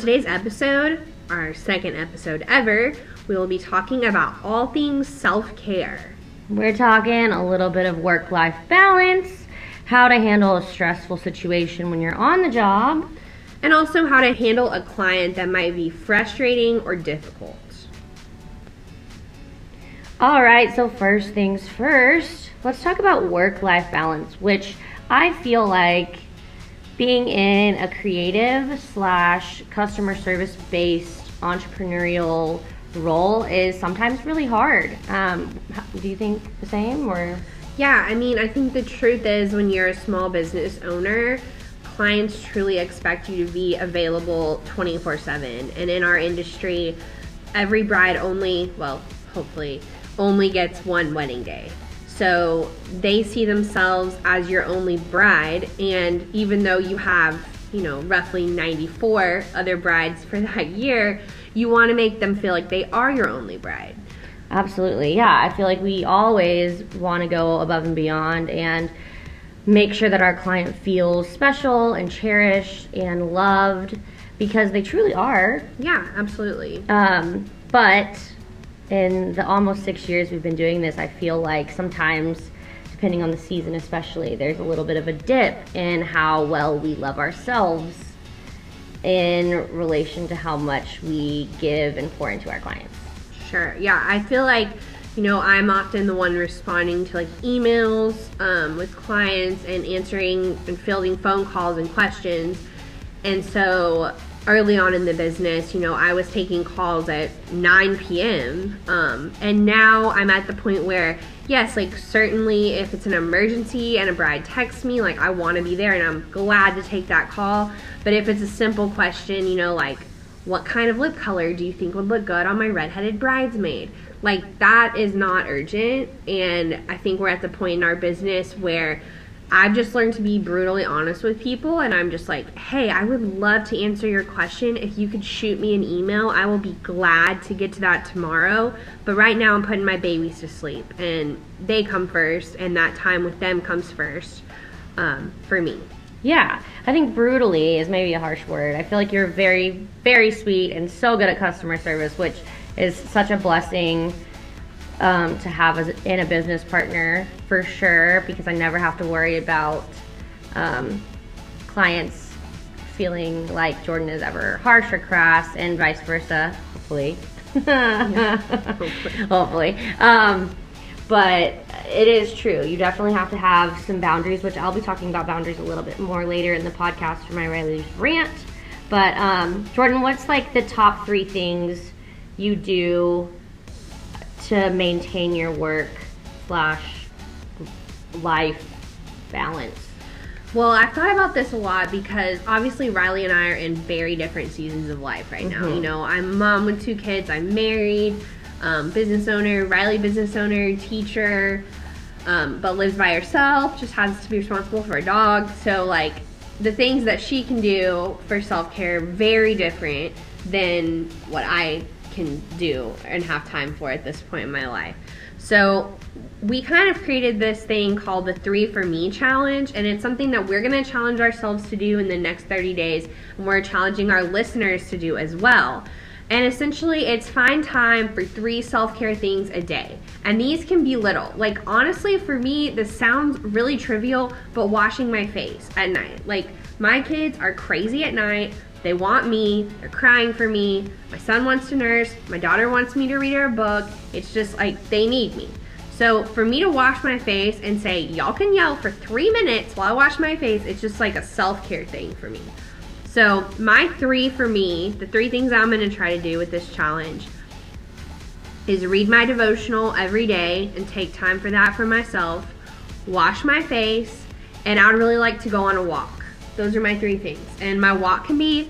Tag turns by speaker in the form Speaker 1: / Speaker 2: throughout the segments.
Speaker 1: today's episode, our second episode ever, we will be talking about all things self care.
Speaker 2: We're talking a little bit of work life balance, how to handle a stressful situation when you're on the job,
Speaker 1: and also how to handle a client that might be frustrating or difficult.
Speaker 2: All right, so first things first, let's talk about work life balance, which I feel like being in a creative slash customer service based entrepreneurial role is sometimes really hard. Um, do you think the same or?
Speaker 1: Yeah, I mean, I think the truth is when you're a small business owner, clients truly expect you to be available 24 7. And in our industry, every bride only, well, hopefully, only gets one wedding day. So they see themselves as your only bride. And even though you have, you know, roughly 94 other brides for that year, you want to make them feel like they are your only bride.
Speaker 2: Absolutely. Yeah, I feel like we always want to go above and beyond and make sure that our client feels special and cherished and loved because they truly are.
Speaker 1: Yeah, absolutely.
Speaker 2: Um, but in the almost six years we've been doing this, I feel like sometimes, depending on the season especially, there's a little bit of a dip in how well we love ourselves in relation to how much we give and pour into our clients.
Speaker 1: Sure. Yeah, I feel like you know I'm often the one responding to like emails um, with clients and answering and fielding phone calls and questions, and so early on in the business, you know, I was taking calls at 9 p.m. Um, and now I'm at the point where, yes, like certainly if it's an emergency and a bride texts me, like I want to be there and I'm glad to take that call. But if it's a simple question, you know, like what kind of lip color do you think would look good on my redheaded bridesmaid? Like that is not urgent. And I think we're at the point in our business where I've just learned to be brutally honest with people, and I'm just like, hey, I would love to answer your question. If you could shoot me an email, I will be glad to get to that tomorrow. But right now, I'm putting my babies to sleep, and they come first, and that time with them comes first um, for me.
Speaker 2: Yeah, I think brutally is maybe a harsh word. I feel like you're very, very sweet and so good at customer service, which is such a blessing um, to have as in a business partner for sure because I never have to worry about um, clients feeling like Jordan is ever harsh or crass and vice versa. Hopefully, hopefully. Um, but it is true. You definitely have to have some boundaries, which I'll be talking about boundaries a little bit more later in the podcast for my Riley's rant. But um, Jordan, what's like the top three things you do to maintain your work slash life balance?
Speaker 1: Well, I've thought about this a lot because obviously Riley and I are in very different seasons of life right now. Mm-hmm. You know, I'm mom with two kids, I'm married, um, business owner, Riley business owner, teacher, um, but lives by herself, just has to be responsible for a dog. So, like, the things that she can do for self care very different than what I can do and have time for at this point in my life. So we kind of created this thing called the Three for Me Challenge, and it's something that we're going to challenge ourselves to do in the next 30 days, and we're challenging our listeners to do as well. And essentially, it's find time for three self care things a day. And these can be little. Like, honestly, for me, this sounds really trivial, but washing my face at night. Like, my kids are crazy at night. They want me. They're crying for me. My son wants to nurse. My daughter wants me to read her a book. It's just like they need me. So for me to wash my face and say, y'all can yell for three minutes while I wash my face, it's just like a self care thing for me. So my three for me, the three things I'm going to try to do with this challenge is read my devotional every day and take time for that for myself, wash my face, and I'd really like to go on a walk. Those are my three things. And my walk can be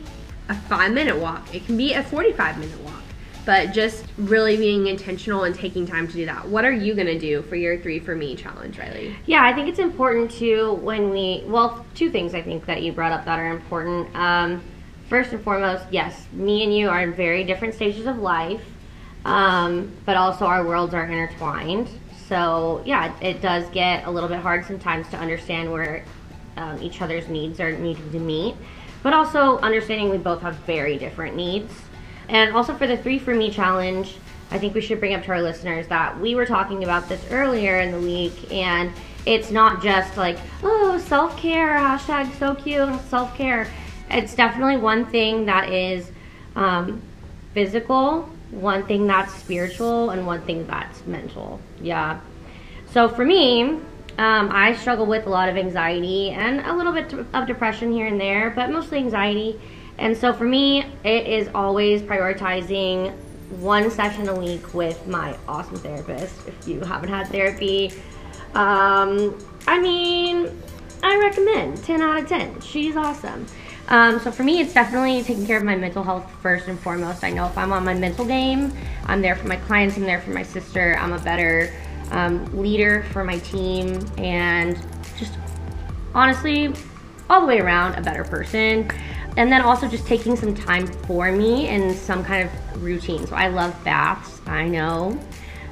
Speaker 1: a five minute walk, it can be a 45 minute walk, but just really being intentional and taking time to do that. What are you going to do for your three for me challenge, Riley?
Speaker 2: Yeah, I think it's important to when we, well, two things I think that you brought up that are important. Um, first and foremost, yes, me and you are in very different stages of life, um, but also our worlds are intertwined. So, yeah, it does get a little bit hard sometimes to understand where um, each other's needs are needing to meet, but also understanding we both have very different needs. And also for the Three For Me challenge, I think we should bring up to our listeners that we were talking about this earlier in the week, and it's not just like, oh, self care, hashtag so cute, self care. It's definitely one thing that is um, physical, one thing that's spiritual, and one thing that's mental. Yeah. So for me, um, I struggle with a lot of anxiety and a little bit of depression here and there, but mostly anxiety. And so for me, it is always prioritizing one session a week with my awesome therapist. If you haven't had therapy, um, I mean, I recommend 10 out of 10. She's awesome. Um, so for me, it's definitely taking care of my mental health first and foremost. I know if I'm on my mental game, I'm there for my clients, I'm there for my sister, I'm a better um, leader for my team, and just honestly, all the way around, a better person. And then also just taking some time for me and some kind of routine. So I love baths, I know.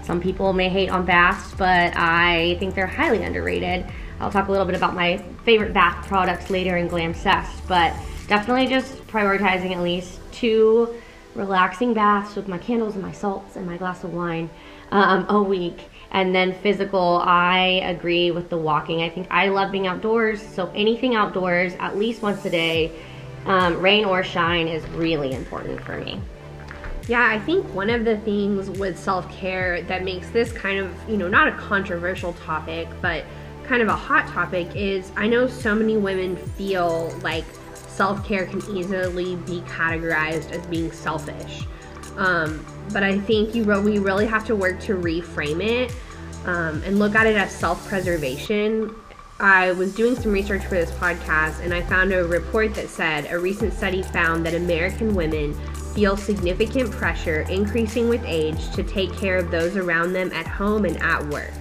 Speaker 2: Some people may hate on baths, but I think they're highly underrated. I'll talk a little bit about my favorite bath products later in Glam Cest, but definitely just prioritizing at least two relaxing baths with my candles and my salts and my glass of wine um, a week. And then physical, I agree with the walking. I think I love being outdoors, so anything outdoors at least once a day, um, rain or shine, is really important for me.
Speaker 1: Yeah, I think one of the things with self care that makes this kind of, you know, not a controversial topic, but kind of a hot topic is I know so many women feel like self care can easily be categorized as being selfish. Um, but I think you re- we really have to work to reframe it um, and look at it as self preservation. I was doing some research for this podcast and I found a report that said a recent study found that American women feel significant pressure increasing with age to take care of those around them at home and at work.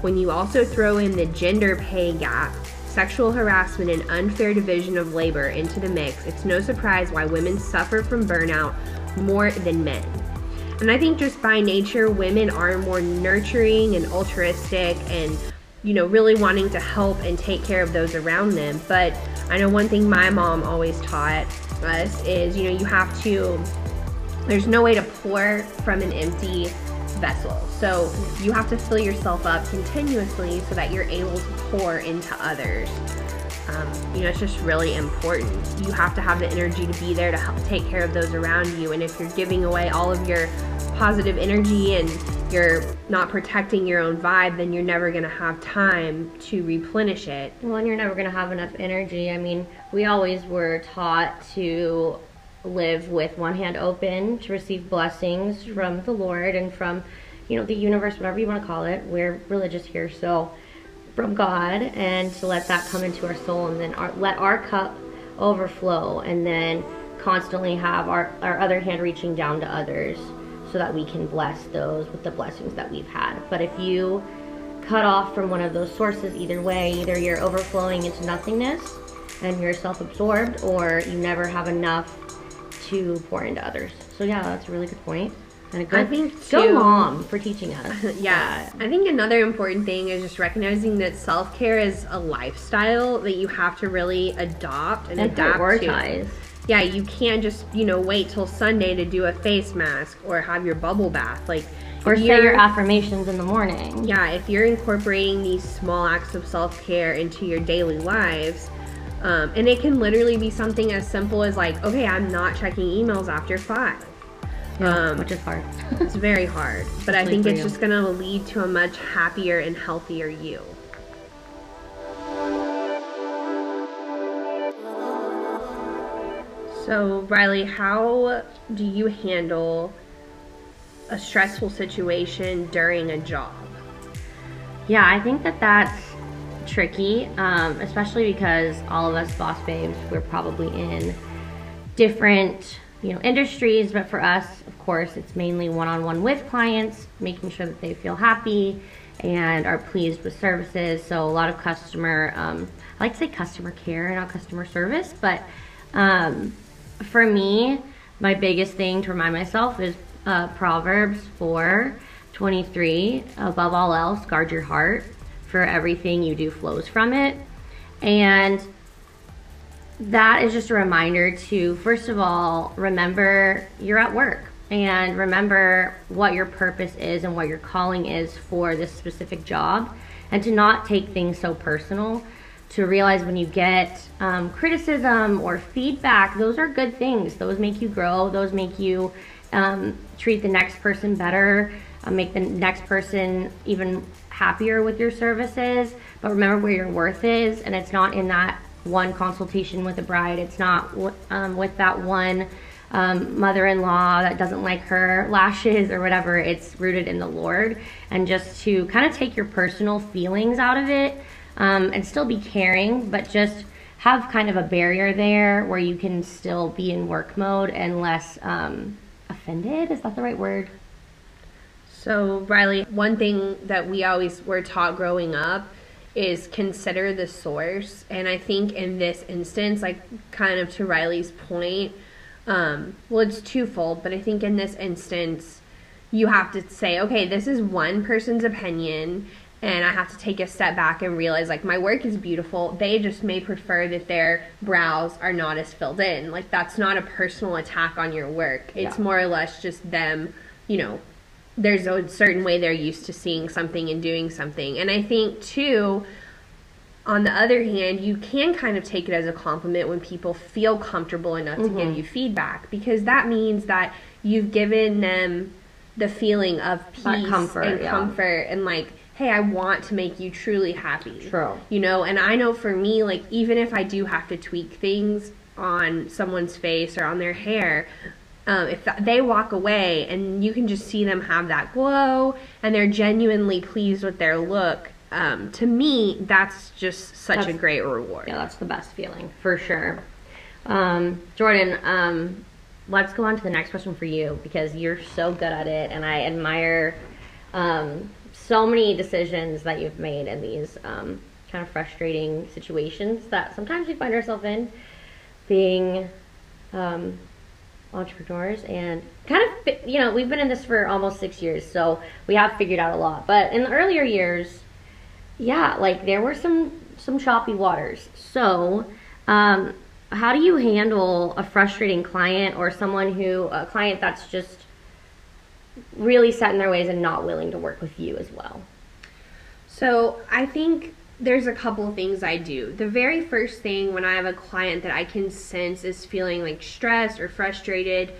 Speaker 1: When you also throw in the gender pay gap, sexual harassment, and unfair division of labor into the mix, it's no surprise why women suffer from burnout more than men. And I think just by nature, women are more nurturing and altruistic and, you know, really wanting to help and take care of those around them. But I know one thing my mom always taught us is, you know, you have to, there's no way to pour from an empty vessel. So you have to fill yourself up continuously so that you're able to pour into others. Um, you know, it's just really important. You have to have the energy to be there to help take care of those around you. And if you're giving away all of your positive energy and you're not protecting your own vibe, then you're never going to have time to replenish it.
Speaker 2: Well, and you're never going to have enough energy. I mean, we always were taught to live with one hand open to receive blessings from the Lord and from, you know, the universe, whatever you want to call it. We're religious here, so from God, and to let that come into our soul, and then our, let our cup overflow, and then constantly have our, our other hand reaching down to others so that we can bless those with the blessings that we've had. But if you cut off from one of those sources, either way, either you're overflowing into nothingness and you're self absorbed, or you never have enough to pour into others. So yeah, that's a really good point. And a good,
Speaker 1: I think
Speaker 2: go
Speaker 1: too-
Speaker 2: mom for teaching us.
Speaker 1: Yeah, I think another important thing is just recognizing that self care is a lifestyle that you have to really adopt and,
Speaker 2: And
Speaker 1: adapt
Speaker 2: prioritize.
Speaker 1: to. Yeah, you can't just you know wait till Sunday to do a face mask or have your bubble bath. Like,
Speaker 2: Or say your affirmations in the morning.
Speaker 1: yeah, if you're incorporating these small acts of self care into your daily lives, um, and it can literally be something as simple as like, okay, I'm not checking emails after five.
Speaker 2: Yeah,
Speaker 1: Um,
Speaker 2: which is hard.
Speaker 1: It's very hard, but I think it's
Speaker 2: you.
Speaker 1: just gonna lead to a much happier and healthier you. So, Riley, how do you handle a stressful situation during a job?
Speaker 2: Yeah, I think that that's tricky, um, especially because all of us boss babes, we're probably in different, you know, industries. But for us, of course, it's mainly one-on-one with clients, making sure that they feel happy and are pleased with services. So a lot of customer, um, I like to say customer care, and not customer service, but um, for me, my biggest thing to remind myself is uh, Proverbs 4 23. Above all else, guard your heart, for everything you do flows from it. And that is just a reminder to, first of all, remember you're at work and remember what your purpose is and what your calling is for this specific job and to not take things so personal. To realize when you get um, criticism or feedback those are good things. Those make you grow. Those make you um, treat the next person better uh, make the next person even happier with your services. But remember where your worth is and it's not in that one consultation with a bride. It's not um, with that one um, mother-in-law that doesn't like her lashes or whatever. It's rooted in the lord. And just to kind of take your personal feelings out of it um, and still be caring but just have kind of a barrier there where you can still be in work mode and less um, offended. Is that the right word?
Speaker 1: So riley one thing that we always were taught growing up is consider the source and i think in this instance like kind of to riley's point um, well, it's twofold, but I think in this instance, you have to say, okay, this is one person's opinion, and I have to take a step back and realize, like, my work is beautiful. They just may prefer that their brows are not as filled in. Like, that's not a personal attack on your work. It's yeah. more or less just them, you know, there's a certain way they're used to seeing something and doing something. And I think, too, on the other hand, you can kind of take it as a compliment when people feel comfortable enough mm-hmm. to give mm-hmm. you feedback because that means that you've given them the feeling of peace comfort, and yeah. comfort and like hey, I want to make you truly happy.
Speaker 2: True.
Speaker 1: You know, and I know for me, like, even if I do have to tweak things on someone's face or on their hair, um, if they walk away and you can just see them have that glow and they're genuinely pleased with their look, um, to me, that's just such that's, a great reward.
Speaker 2: Yeah, that's the best feeling for sure. Um, Jordan, um, let's go on to the next question for you because you're so good at it, and I admire um, so many decisions that you've made in these um, kind of frustrating situations that sometimes we find ourselves in, being um, entrepreneurs and kind of you know we've been in this for almost six years so we have figured out a lot but in the earlier years yeah, like there were some some choppy waters. So, um, how do you handle a frustrating client or someone who a client that's just really set in their ways and not willing to work with you as well?
Speaker 1: So, I think there's a couple of things I do. The very first thing when I have a client that I can sense is feeling like stressed or frustrated,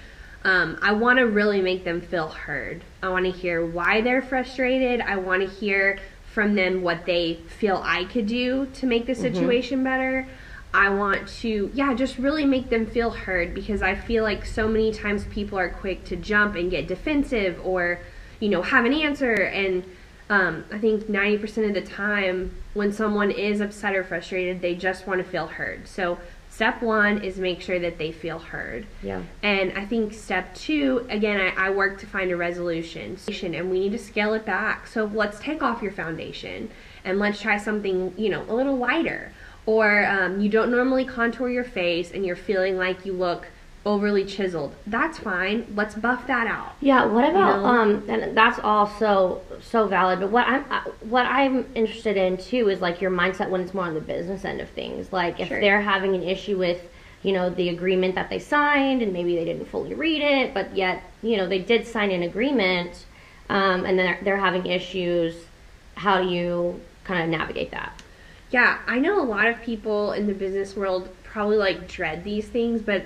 Speaker 1: um, I want to really make them feel heard. I want to hear why they're frustrated. I want to hear from them what they feel I could do to make the mm-hmm. situation mm-hmm. better. I want to, yeah, just really make them feel heard because I feel like so many times people are quick to jump and get defensive or, you know, have an answer. And um, I think 90% of the time when someone is upset or frustrated, they just want to feel heard. So step one is make sure that they feel heard.
Speaker 2: Yeah.
Speaker 1: And I think step two, again, I, I, work to find a resolution, and we need to scale it back. So let's take off your foundation and let's try something, you know, a little lighter. Or um, you don't normally contour your face and you're feeling like you look overly chiseled. That's fine. Let's buff that out.
Speaker 2: Yeah. What about you know? um? And that's also so valid. But what I'm uh, what I'm interested in too is like your mindset when it's more on the business end of things. Like if sure. they're having an issue with you know the agreement that they signed and maybe they didn't fully read it, but yet you know they did sign an agreement, um, and they're they're having issues. How do you kind of navigate that?
Speaker 1: Yeah, I know a lot of people in the business world probably like dread these things, but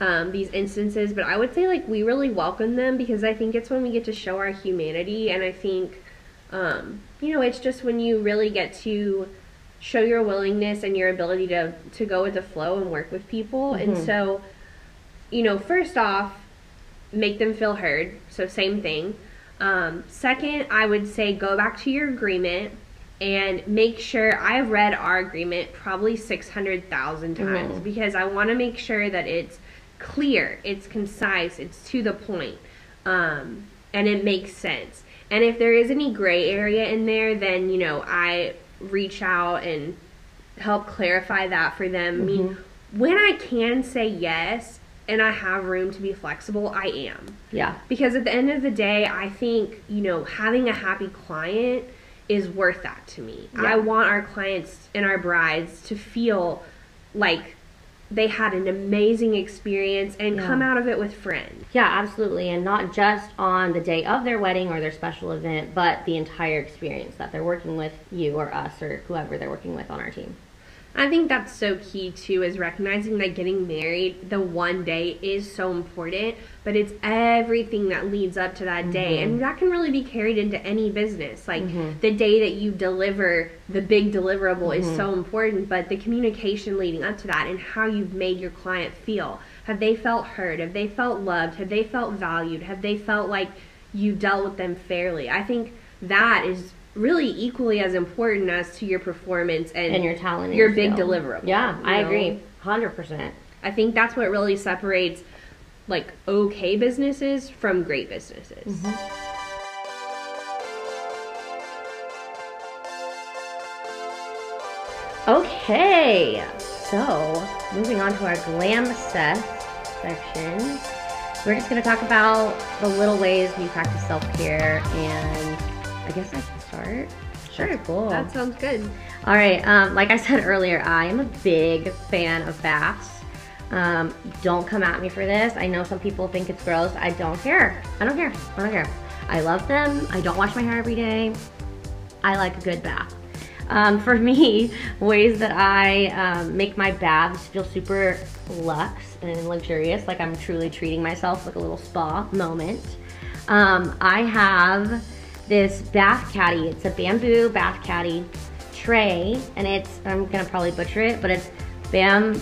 Speaker 1: um, these instances, but I would say like we really welcome them because I think it's when we get to show our humanity, and I think, um, you know, it's just when you really get to show your willingness and your ability to to go with the flow and work with people, mm-hmm. and so, you know, first off, make them feel heard. So same thing. Um, second, I would say go back to your agreement and make sure I've read our agreement probably 600,000 times mm-hmm. because I want to make sure that it's clear, it's concise, it's to the point, um, and it makes sense. And if there is any gray area in there, then you know I reach out and help clarify that for them. Mm-hmm. I mean, mm-hmm. when I can say yes, and I have room to be flexible, I am.
Speaker 2: Yeah.
Speaker 1: Because at the end of the day, I think, you know, having a happy client is worth that to me.
Speaker 2: Yeah.
Speaker 1: I want our clients and our brides to feel like they had an amazing experience and
Speaker 2: Yeah.
Speaker 1: come out of it with friends.
Speaker 2: Yeah, absolutely. And not just on the day of their wedding or their special event, but the entire experience that they're working with you or us or whoever they're working with on our team.
Speaker 1: I think that's so key too is recognizing that getting married the one day is so important, but it's everything that leads up to that day. And mm-hmm. that can really be carried into any business. Like mm-hmm. the day that you deliver the big deliverable is mm-hmm. so important, but the communication leading up to that and how you've made your client feel. Have they felt heard? Have they felt loved? Have they felt valued? Have they felt like you dealt with them fairly? I think that is really equally as important as to your performance and,
Speaker 2: And your talent.
Speaker 1: your big
Speaker 2: skill.
Speaker 1: deliverable.
Speaker 2: Yeah,
Speaker 1: you
Speaker 2: I
Speaker 1: know?
Speaker 2: agree. 100%.
Speaker 1: I think that's what really separates like okay businesses from great businesses. Mm-hmm.
Speaker 2: Okay, so moving on to our glam cess section. We're just going to talk about the little ways we practice self care, and I guess I start.
Speaker 1: Sure,
Speaker 2: cool.
Speaker 1: That sounds good.
Speaker 2: All right, um, like I said earlier, I am a big fan of baths. Um, don't come at me for this. I know some people think it's gross. I don't care. I don't care. I don't care. I love them. I don't wash my hair every day. I like a good bath. Um, for me, ways that I um, make my baths feel super luxe and luxurious, like I'm truly treating myself like a little spa moment. Um, I have this bath caddy. It's a bamboo bath caddy tray, and it's I'm gonna probably butcher it, but it's bam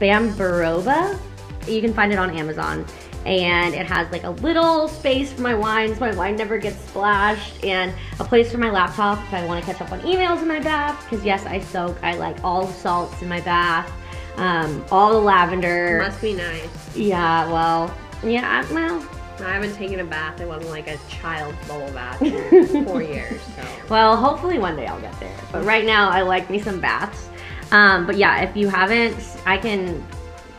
Speaker 2: Bambaroba. You can find it on Amazon. And it has like a little space for my wines. My wine never gets splashed. And a place for my laptop if I want to catch up on emails in my bath. Because yes, I soak. I like all the salts in my bath. Um, all the lavender.
Speaker 1: Must be nice.
Speaker 2: Yeah, well, yeah, well,
Speaker 1: I haven't taken a bath. It wasn't like a child's bubble bath in four years. So
Speaker 2: Well, hopefully one day I'll get there. But right now, I like me some baths. Um, but yeah, if you haven't, I can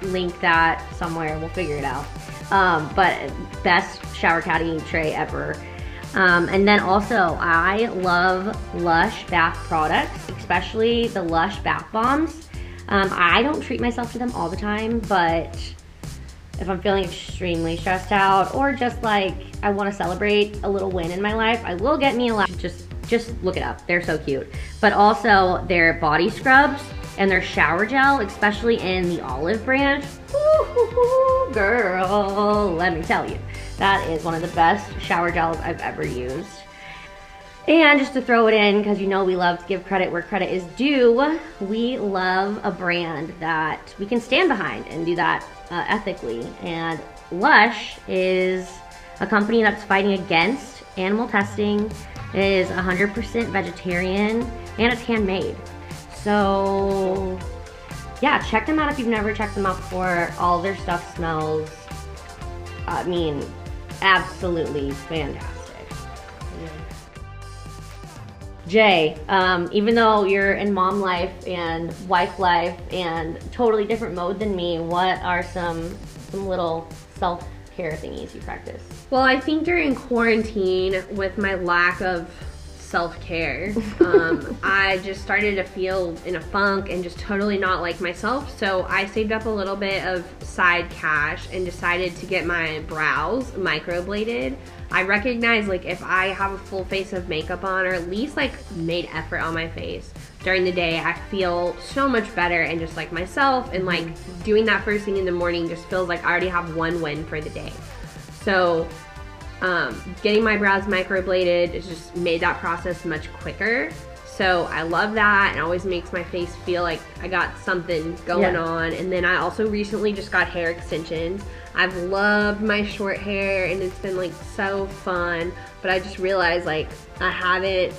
Speaker 2: link that somewhere. We'll figure it out. Um, but best shower caddy tray ever. Um, and then also, I love Lush bath products, especially the Lush bath bombs. Um, I don't treat myself to them all the time, but if I'm feeling extremely stressed out or just like I want to celebrate a little win in my life, I will get me a lot. Just just look it up. They're so cute. But also their body scrubs and their shower gel, especially in the olive branch. Ooh, girl, let me tell you. That is one of the best shower gels I've ever used. And just to throw it in, because you know we love to give credit where credit is due, we love a brand that we can stand behind and do that uh, ethically. And Lush is a company that's fighting against animal testing, it is 100% vegetarian, and it's handmade. So, yeah, check them out if you've never checked them out before. All their stuff smells, I mean, absolutely fantastic. Jay, um, even though you're in mom life and wife life and totally different mode than me, what are some some little self care thingies you practice?
Speaker 1: Well, I think during quarantine, with my lack of self care, um, I just started to feel in a funk and just totally not like myself. So I saved up a little bit of side cash and decided to get my brows microbladed. I recognize like if I have a full face of makeup on, or at least like made effort on my face during the day, I feel so much better and just like myself. And like doing that first thing in the morning just feels like I already have one win for the day. So um, getting my brows microbladed just made that process much quicker. So I love that and always makes my face feel like I got something going
Speaker 2: Yeah.
Speaker 1: on. And then I also recently just got hair extensions. I've loved my short hair and it's been like so fun. But I just realized like I haven't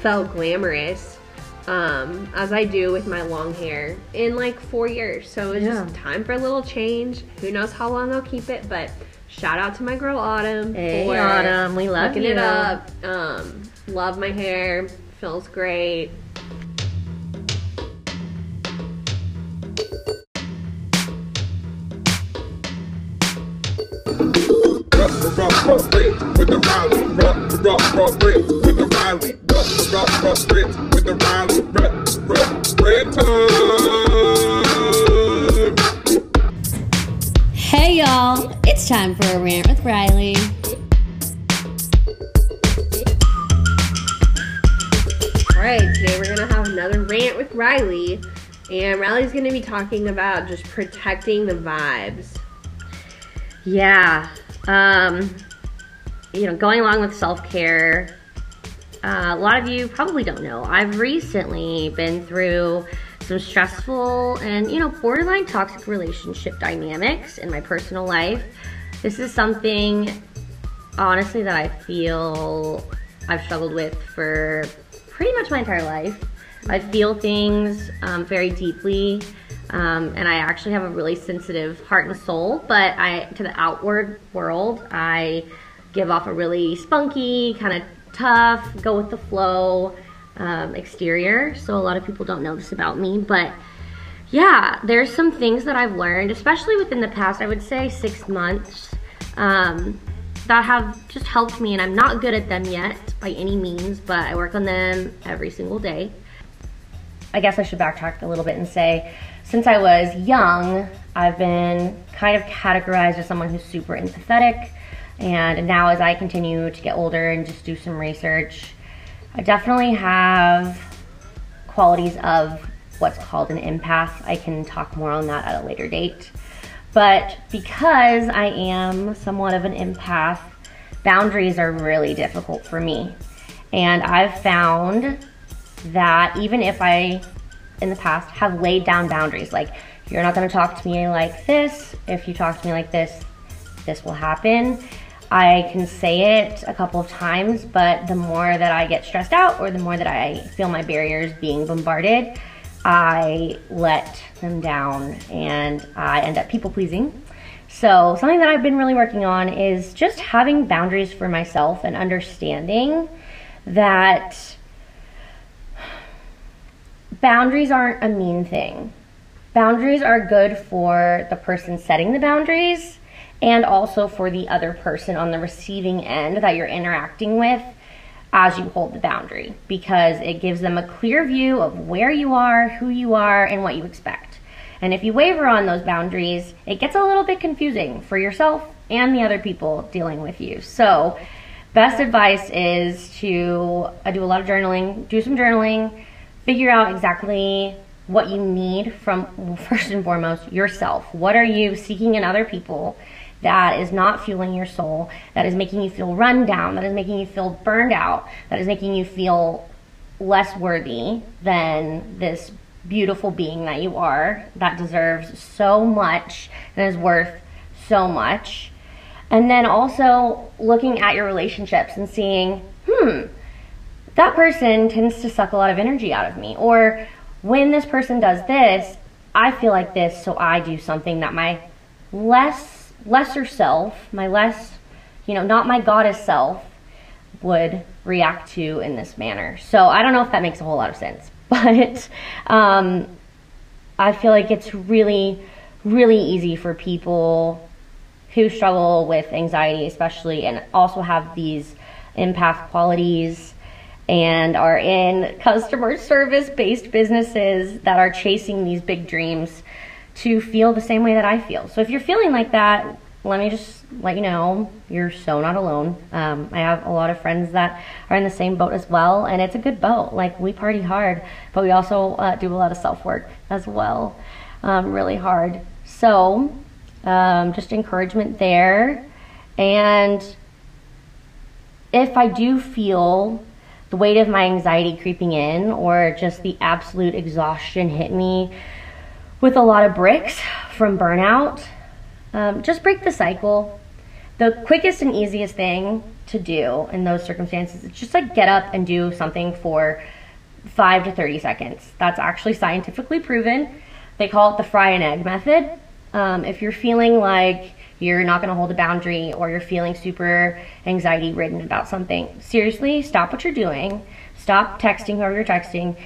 Speaker 1: felt glamorous um, as I do with my long hair in like four years. So it's
Speaker 2: Yeah.
Speaker 1: just time for a little change. Who knows how long I'll keep it, but shout out to my girl Autumn
Speaker 2: Hey, Autumn, we love you.
Speaker 1: it up. Um, love my hair, feels great.
Speaker 3: Rough, rough with the Riley, rough, rough, rough rip with the Riley, rough, rough, rough rip with the Riley, rough, rough, red time.
Speaker 4: Hey y'all, it's time for a rant with Riley.
Speaker 1: All right, today we're gonna have another rant with Riley, and Riley's gonna be talking about just protecting the vibes.
Speaker 2: Yeah. Um, you know, going along with self care, uh, a lot of you probably don't know. I've recently been through some stressful and, you know, borderline toxic relationship dynamics in my personal life. This is something, honestly, that I feel I've struggled with for pretty much my entire life. I feel things um, very deeply. Um, and I actually have a really sensitive heart and soul, but I to the outward world, I give off a really spunky, kind of tough, go with the flow um, exterior. So a lot of people don't know this about me, but yeah, there's some things that I've learned, especially within the past, I would say six months, um, that have just helped me. And I'm not good at them yet by any means, but I work on them every single day. I guess I should backtrack a little bit and say, since I was young, I've been kind of categorized as someone who's super empathetic. And now, as I continue to get older and just do some research, I definitely have qualities of what's called an empath. I can talk more on that at a later date. But because I am somewhat of an empath, boundaries are really difficult for me. And I've found that even if I, in the past, have laid down boundaries, like you're not gonna talk to me like this, if you talk to me like this, this will happen. I can say it a couple of times, but the more that I get stressed out or the more that I feel my barriers being bombarded, I let them down and I end up people pleasing. So, something that I've been really working on is just having boundaries for myself and understanding that boundaries aren't a mean thing. Boundaries are good for the person setting the boundaries and also for the other person on the receiving end that you're interacting with as you hold the boundary because it gives them a clear view of where you are, who you are, and what you expect. And if you waver on those boundaries, it gets a little bit confusing for yourself and the other people dealing with you. So, best advice is to I do a lot of journaling, do some journaling, figure out exactly what you need from first and foremost yourself. What are you seeking in other people that is not fueling your soul, that is making you feel run down, that is making you feel burned out, that is making you feel less worthy than this beautiful being that you are that deserves so much and is worth so much. And then also looking at your relationships and seeing, hmm, that person tends to suck a lot of energy out of me. Or when this person does this, I feel like this, so I do something that my less lesser self, my less, you know, not my goddess self, would react to in this manner. So I don't know if that makes a whole lot of sense, but um, I feel like it's really, really easy for people who struggle with anxiety, especially, and also have these empath qualities and are in customer service based businesses that are chasing these big dreams to feel the same way that I feel. So if you're feeling like that, let me just let you know you're so not alone. Um, I have a lot of friends that are in the same boat as well, and it's a good boat. Like we party hard, but we also uh, do a lot of self work as well, um, really hard. So um, just encouragement there. And if I do feel the weight of my anxiety creeping in, or just the absolute exhaustion hit me with a lot of bricks from burnout, um, just break the cycle. The quickest and easiest thing to do in those circumstances is just like get up and do something for five to 30 seconds. That's actually scientifically proven. They call it the fry and egg method. Um, if you're feeling like you're not going to hold a boundary or you're feeling super anxiety ridden about something, seriously, stop what you're doing. Stop texting whoever you're texting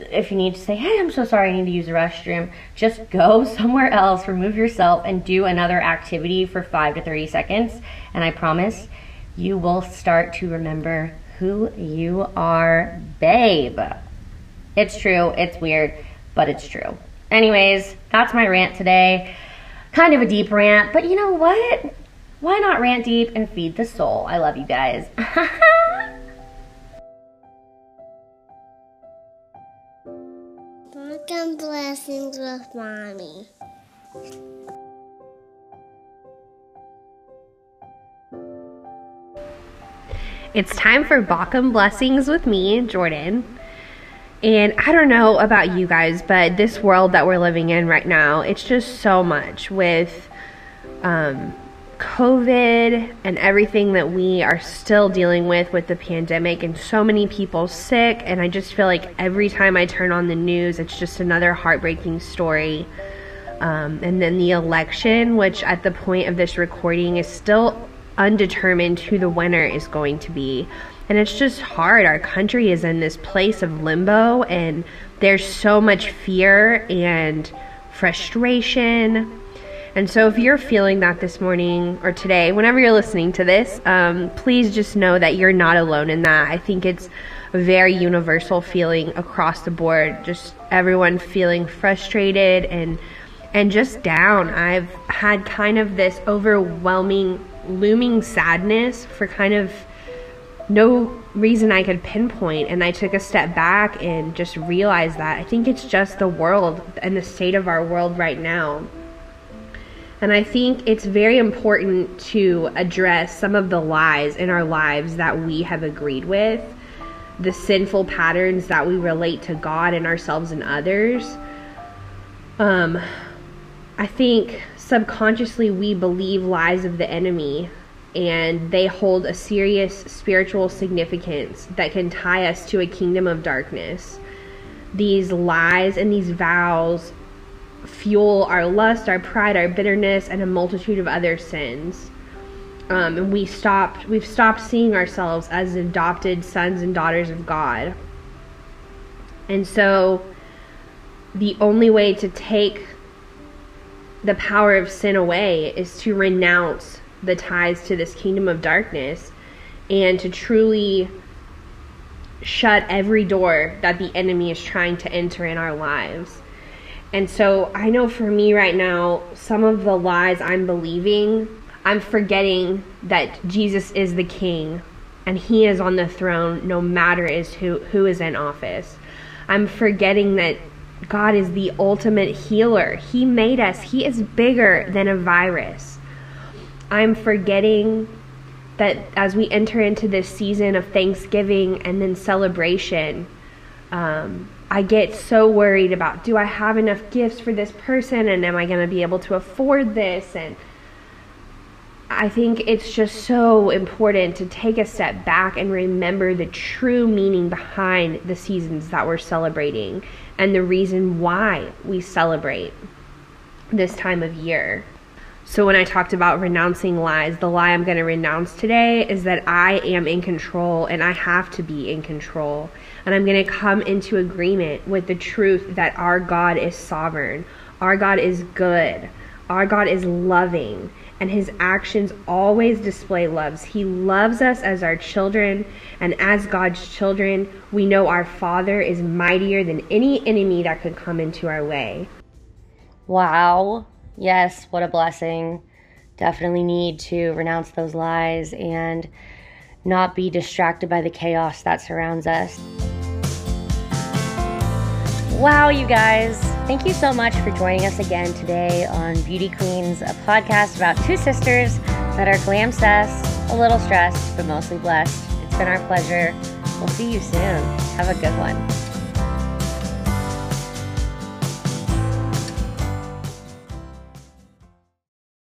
Speaker 2: if you need to say, hey, I'm so sorry, I need to use the restroom, just go somewhere else, remove yourself, and do another activity for five to 30 seconds. And I promise you will start to remember who you are, babe. It's true, it's weird, but it's true. Anyways, that's my rant today. Kind of a deep rant, but you know what? Why not rant deep and feed the soul? I love you guys.
Speaker 5: Blessings with mommy.
Speaker 1: It's time for Bacchum Blessings with me, Jordan. And I don't know about you guys, but this world that we're living in right now, it's just so much with um, COVID and everything that we are still dealing with with the pandemic, and so many people sick. And I just feel like every time I turn on the news, it's just another heartbreaking story. Um, and then the election, which at the point of this recording is still undetermined who the winner is going to be. And it's just hard. Our country is in this place of limbo, and there's so much fear and frustration. And so, if you're feeling that this morning or today, whenever you're listening to this, um, please just know that you're not alone in that. I think it's a very universal feeling across the board. Just everyone feeling frustrated and and just down. I've had kind of this overwhelming, looming sadness for kind of no reason I could pinpoint. And I took a step back and just realized that I think it's just the world and the state of our world right now. And I think it's very important to address some of the lies in our lives that we have agreed with, the sinful patterns that we relate to God and ourselves and others. Um, I think subconsciously we believe lies of the enemy and they hold a serious spiritual significance that can tie us to a kingdom of darkness. These lies and these vows fuel our lust, our pride, our bitterness, and a multitude of other sins. Um, and we stopped we've stopped seeing ourselves as adopted sons and daughters of God. And so the only way to take the power of sin away is to renounce the ties to this kingdom of darkness and to truly shut every door that the enemy is trying to enter in our lives. And so I know for me right now, some of the lies I'm believing, I'm forgetting that Jesus is the king and he is on the throne no matter is who who is in office. I'm forgetting that God is the ultimate healer. He made us. He is bigger than a virus. I'm forgetting that as we enter into this season of Thanksgiving and then celebration, um, I get so worried about do I have enough gifts for this person and am I going to be able to afford this? And I think it's just so important to take a step back and remember the true meaning behind the seasons that we're celebrating and the reason why we celebrate this time of year. So, when I talked about renouncing lies, the lie I'm going to renounce today is that I am in control and I have to be in control. And I'm going to come into agreement with the truth that our God is sovereign, our God is good, our God is loving, and his actions always display loves. He loves us as our children, and as God's children, we know our Father is mightier than any enemy that could come into our way.
Speaker 2: Wow. Yes, what a blessing. Definitely need to renounce those lies and not be distracted by the chaos that surrounds us. Wow, you guys. Thank you so much for joining us again today on Beauty Queens, a podcast about two sisters that are glam a little stressed, but mostly blessed. It's been our pleasure. We'll see you soon. Have a good one.